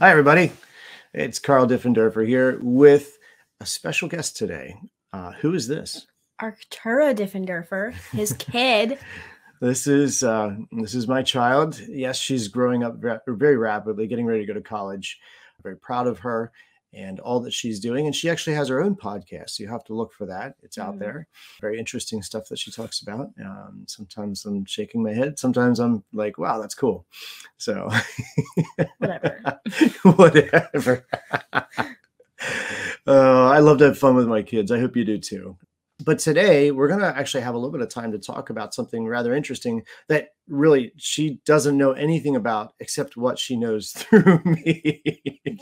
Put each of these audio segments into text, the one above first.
Hi, everybody. It's Karl Diffenderfer here with a special guest today. Uh, who is this? Arctura Diffenderfer, his kid. This is uh, this is my child. Yes, she's growing up very rapidly, getting ready to go to college. I'm very proud of her and all that she's doing. And she actually has her own podcast. So you have to look for that. It's out Mm. there. Very interesting stuff that she talks about. Um, sometimes I'm shaking my head. Sometimes I'm like, wow, that's cool. So Whatever. whatever. uh, I love to have fun with my kids. I hope you do too. But today we're going to actually have a little bit of time to talk about something rather interesting that really she doesn't know anything about except what she knows through me.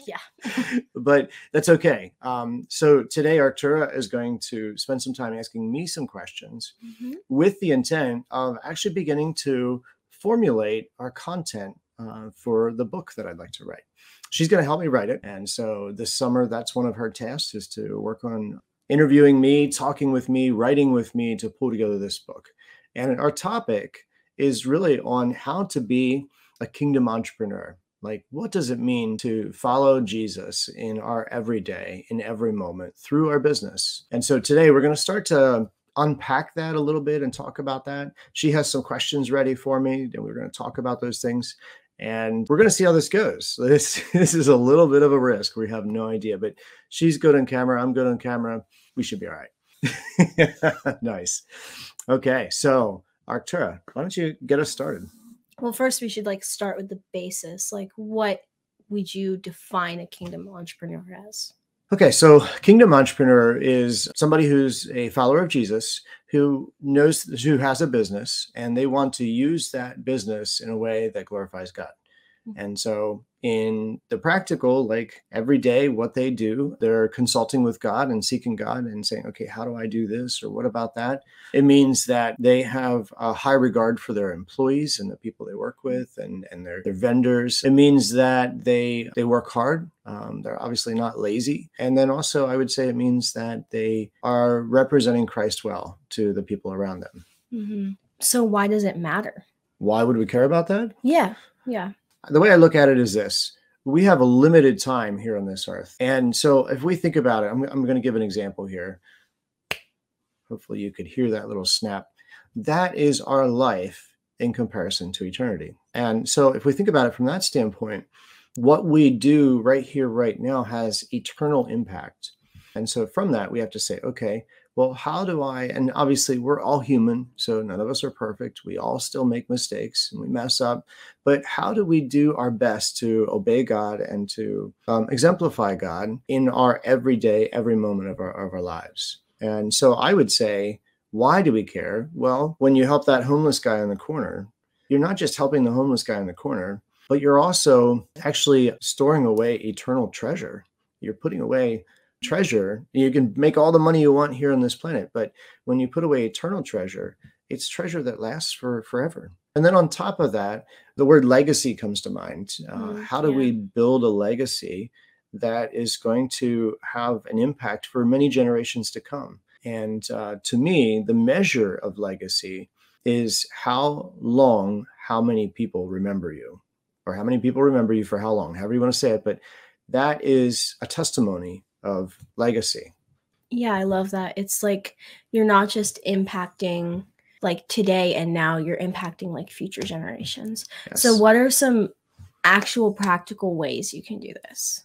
Yeah. but that's okay. Um, so today Arctura is going to spend some time asking me some questions Mhm. with the intent of actually beginning to formulate our content uh, for the book that I'd like to write. She's going to help me write it. And so this summer, that's one of her tasks is to work on interviewing me, talking with me, writing with me to pull together this book. And our topic is really on how to be a kingdom entrepreneur. Like, what does it mean to follow Jesus in our everyday, in every moment through our business? And so today we're going to start to unpack that a little bit and talk about that. She has some questions ready for me, and we're going to talk about those things. And we're going to see how this goes. This this is a little bit of a risk. We have no idea, but she's good on camera. I'm good on camera. We should be all right. nice. Okay, so Arctura, why don't you get us started? Well, first we should like start with the basis. Like, what would you define a kingdom entrepreneur as? Okay, so kingdom entrepreneur is somebody who's a follower of Jesus who knows who has a business and they want to use that business in a way that glorifies God. Mhm. And so in the practical, like every day, what they do, they're consulting with God and seeking God and saying, okay, how do I do this? Or what about that? It means that they have a high regard for their employees and the people they work with and, and their, their vendors. It means that they they work hard. Um, they're obviously not lazy. And then also I would say it means that they are representing Christ well to the people around them. hmm So, why does it matter? Why would we care about that? Yeah. Yeah. The way I look at it is this we have a limited time here on this earth. And so if we think about it, I'm, I'm going to give an example here. Hopefully you could hear that little snap. That is our life in comparison to eternity. And so if we think about it from that standpoint, what we do right here, right now has eternal impact. And so from that, we have to say, okay, well, how do I? And obviously, we're all human, so none of us are perfect. We all still make mistakes and we mess up but how do we do our best to obey God and to um, exemplify God in our everyday, every moment of our, of our lives? And so I would say, why do we care? Well, when you help that homeless guy in the corner, you're not just helping the homeless guy in the corner, but you're also actually storing away eternal treasure. You're putting away treasure. You can make all the money you want here on this planet, but when you put away eternal treasure, it's treasure that lasts for forever. And then on top of that, the word legacy comes to mind. Uh, Mm, how do yeah. we build a legacy that is going to have an impact for many generations to come? And uh, to me, the measure of legacy is how long, how many people remember you, or how many people remember you for how long, however you want to say it. But that is a testimony of legacy. Yeah. I love that. It's like you're not just impacting like today and now, you're impacting like future generations. So, what are some actual practical ways you can do this?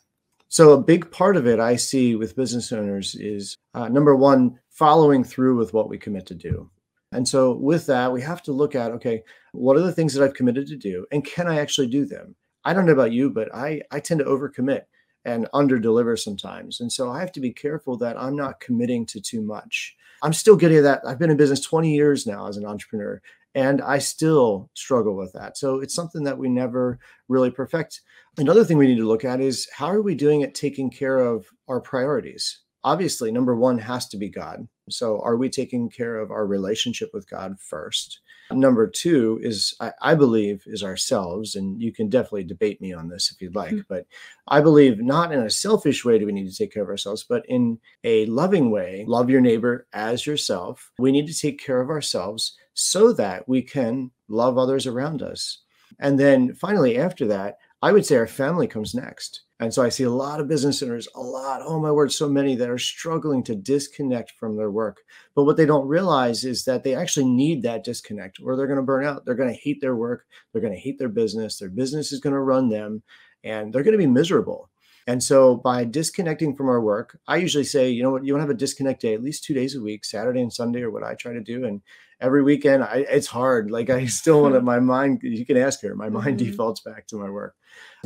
So, a big part of it I see with business owners is uh, number one, following through with what we commit to do. And so, with that, we have to look at okay, what are the things that I've committed to do, and can I actually do them? I don't know about you, but I, I tend to overcommit and under deliver sometimes. And so, I have to be careful that I'm not committing to too much. I'm still getting at that. I've been in business 20 years now as an entrepreneur, and I still struggle with that. So, it's something that we never really perfect. Another thing we need to look at is how are we doing at taking care of our priorities? Obviously, number one has to be God. So, are we taking care of our relationship with God first? Number two is, I, I believe, is ourselves. And you can definitely debate me on this if you'd like. Mhm. But I believe not in a selfish way do we need to take care of ourselves, but in a loving way. Love your neighbor as yourself. We need to take care of ourselves so that we can love others around us. And then finally, after that, I would say our family comes next. And so I see a lot of business owners, a lot, oh my word, so many that are struggling to disconnect from their work. But what they don't realize is that they actually need that disconnect or they're going to burn out. They're going to hate their work. They're going to hate their business. Their business is going to run them and they're going to be miserable. And so by disconnecting from our work, I usually say, you know what, you want to have a disconnect day at least two days a week, Saturday and Sunday, or what I try to do. And every weekend, I, it's hard. Like I still want to, my mind, you can ask her, my mind mm-hmm. defaults back to my work.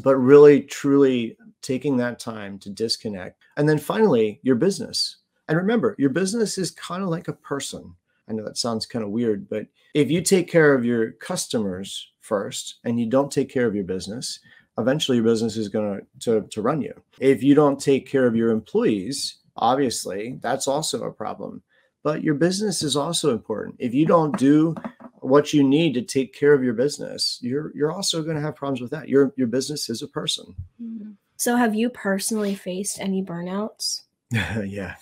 But really, truly taking that time to disconnect. And then finally, your business. And remember, your business is kind of like a person. I know that sounds kind of weird, but if you take care of your customers first and you don't take care of your business, eventually your business is going to, to run you. If you don't take care of your employees, obviously that's also a problem. But your business is also important. If you don't do what you need to take care of your business, you're you're also going to have problems with that. Your your business is a person. Mm-hmm. So have you personally faced any burnouts? yeah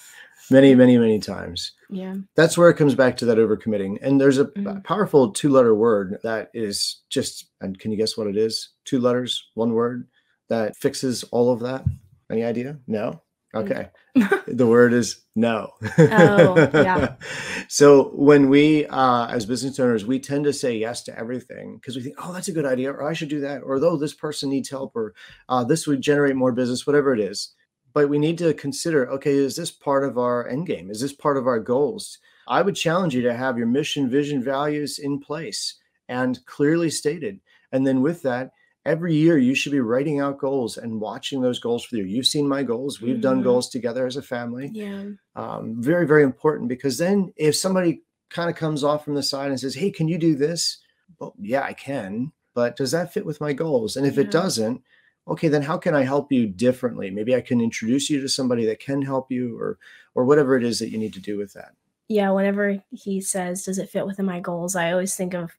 many, many, many times. Yeah. That's where it comes back to that overcommitting. And there's a mm-hmm. powerful two letter word that is just, and can you guess what it is? Two letters, one word that fixes all of that. Any idea? No? Okay. the word is no. oh, yeah. So when we, uh, as business owners, we tend to say yes to everything because we think, oh, that's a good idea, or I should do that, or though this person needs help, or uh, this would generate more business, whatever it is but we need to consider okay is this part of our end game is this part of our goals i would challenge you to have your mission vision values in place and clearly stated and then with that every year you should be writing out goals and watching those goals for you. You've seen my goals. We've mm-hmm. done goals together as a family. Yeah. Um, very very important because then if somebody kind of comes off from the side and says hey can you do this? Well yeah i can but does that fit with my goals? And if yeah. it doesn't okay then how can i help you differently? Maybe i can introduce you to somebody that can help you or or whatever it is that you need to do with that. Yeah whenever he says does it fit within my goals? I always think of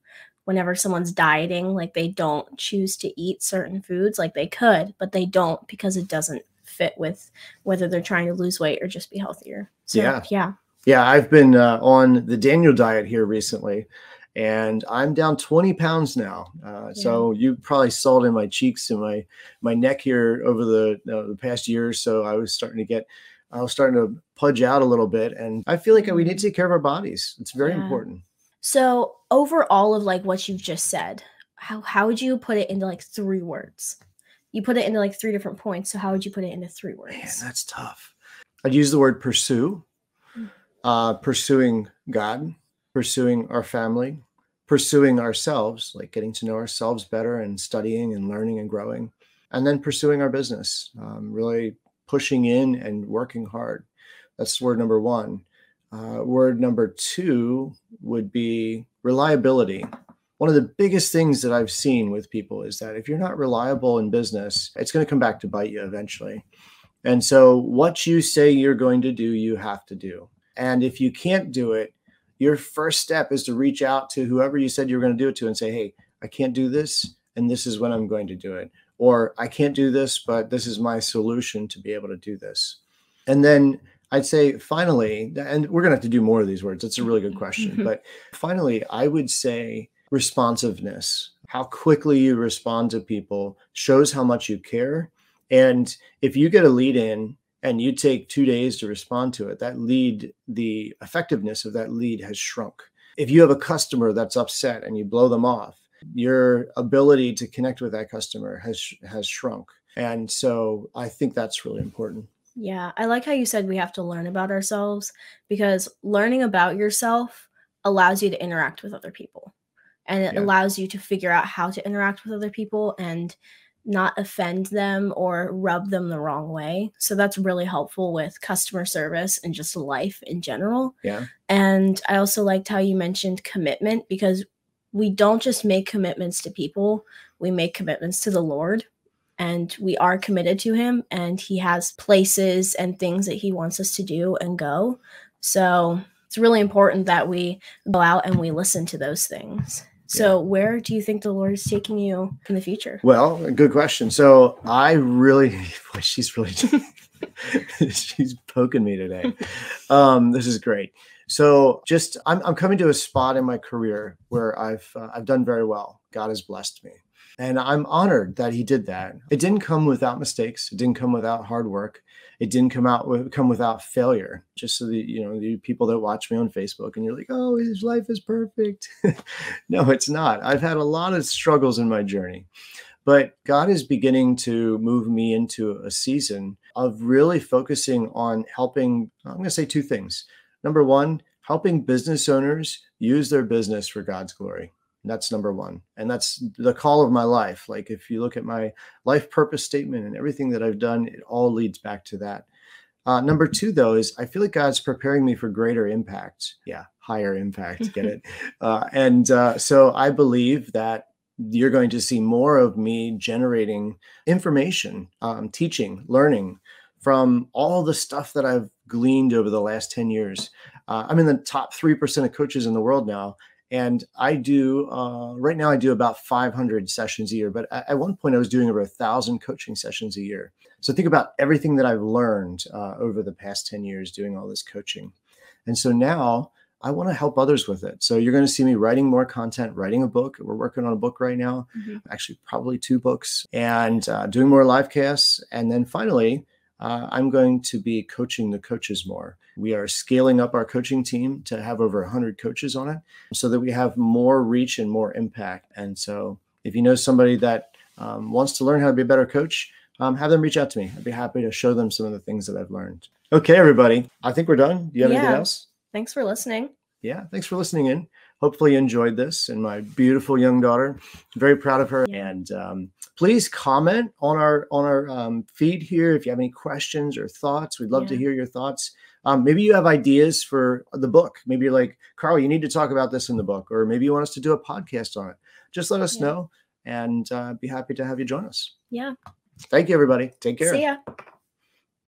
whenever someone's dieting like they don't choose to eat certain foods like they could but they don't because it doesn't fit with whether they're trying to lose weight or just be healthier so yeah yeah yeah i've been uh, on the daniel diet here recently and I'm down 20 pounds now. Uh, yeah. So you probably saw it in my cheeks and my my neck here over the uh, the past year or so. I was starting to get, I was starting to pudge out a little bit, and I feel like we need to take care of our bodies. It's very yeah. important. So overall of like what you've just said, how how would you put it into like three words? You put it into like three different points. So how would you put it into three words? Man, that's tough. I'd use the word pursue. Mm. Uh, pursuing God, pursuing our family, pursuing ourselves, like getting to know ourselves better and studying and learning and growing, and then pursuing our business, um, really pushing in and working hard. That's word number one. Uh, word number two would be reliability. One of the biggest things that I've seen with people is that if you're not reliable in business, it's going to come back to bite you eventually. And so, what you say you're going to do, you have to do. And if you can't do it, your first step is to reach out to whoever you said you were going to do it to and say, Hey, I can't do this, and this is when I'm going to do it. Or I can't do this, but this is my solution to be able to do this. And then I'd say finally, and we're going to have to do more of these words. It's a really good question. Mm-hmm. But finally, I would say responsiveness. How quickly you respond to people shows how much you care. And if you get a lead in and you take two days to respond to it, that lead, the effectiveness of that lead has shrunk. If you have a customer that's upset and you blow them off, your ability to connect with that customer has has shrunk. And so I think that's really important. Yeah, I like how you said we have to learn about ourselves because learning about yourself allows you to interact with other people and it yeah. allows you to figure out how to interact with other people and not offend them or rub them the wrong way. So that's really helpful with customer service and just life in general. Yeah. And I also liked how you mentioned commitment because we don't just make commitments to people, we make commitments to the Lord. And we are committed to him, and he has places and things that he wants us to do and go. So it's really important that we go out and we listen to those things. So, yeah. where do you think the Lord is taking you in the future? Well, good question. So, I really, boy, she's really, she's poking me today. Um, this is great. So, just I'm, I'm coming to a spot in my career where I've uh, I've done very well. God has blessed me, And I'm honored that he did that. It didn't come without mistakes. It didn't come without hard work. It didn't come out with, come without failure. Just so the you know the people that watch me on Facebook and you're like, oh, his life is perfect. no, it's not. I've had a lot of struggles in my journey. But God is beginning to move me into a season of really focusing on helping. I'm going to say two things. Number one, helping business owners use their business for God's glory. That's number one. And that's the call of my life. Like, if you look at my life purpose statement and everything that I've done, it all leads back to that. Uh, number two, though, is I feel like God's preparing me for greater impact. Yeah, higher impact. Get it? Uh, and uh, so I believe that you're going to see more of me generating information, um, teaching, learning from all the stuff that I've gleaned over the last 10 years. Uh, I'm in the top 3% of coaches in the world now. And I do, uh, right now, I do about 500 sessions a year. But at, one point, I was doing over a thousand coaching sessions a year. So think about everything that I've learned uh, over the past 10 years doing all this coaching. And so now, I want to help others with it. So you're going to see me writing more content, writing a book. We're working on a book right now, mm-hmm. actually, probably two books, and uh, doing more live casts. And then finally, uh, I'm going to be coaching the coaches more. We are scaling up our coaching team to have over 100 coaches on it so that we have more reach and more impact. And so if you know somebody that um, wants to learn how to be a better coach, um, have them reach out to me. I'd be happy to show them some of the things that I've learned. Okay, everybody. I think we're done. Do you have yeah. anything else? Thanks for listening. Yeah, thanks for listening in. Hopefully, you enjoyed this. And my beautiful young daughter, very proud of her. And um, please comment on our on our um, feed here if you have any questions or thoughts. We'd love yeah. to hear your thoughts. Um, maybe you have ideas for the book. Maybe you're like, Karl, you need to talk about this in the book, or maybe you want us to do a podcast on it. Just let us yeah. know, and uh, be happy to have you join us. Yeah. Thank you, everybody. Take care. See ya.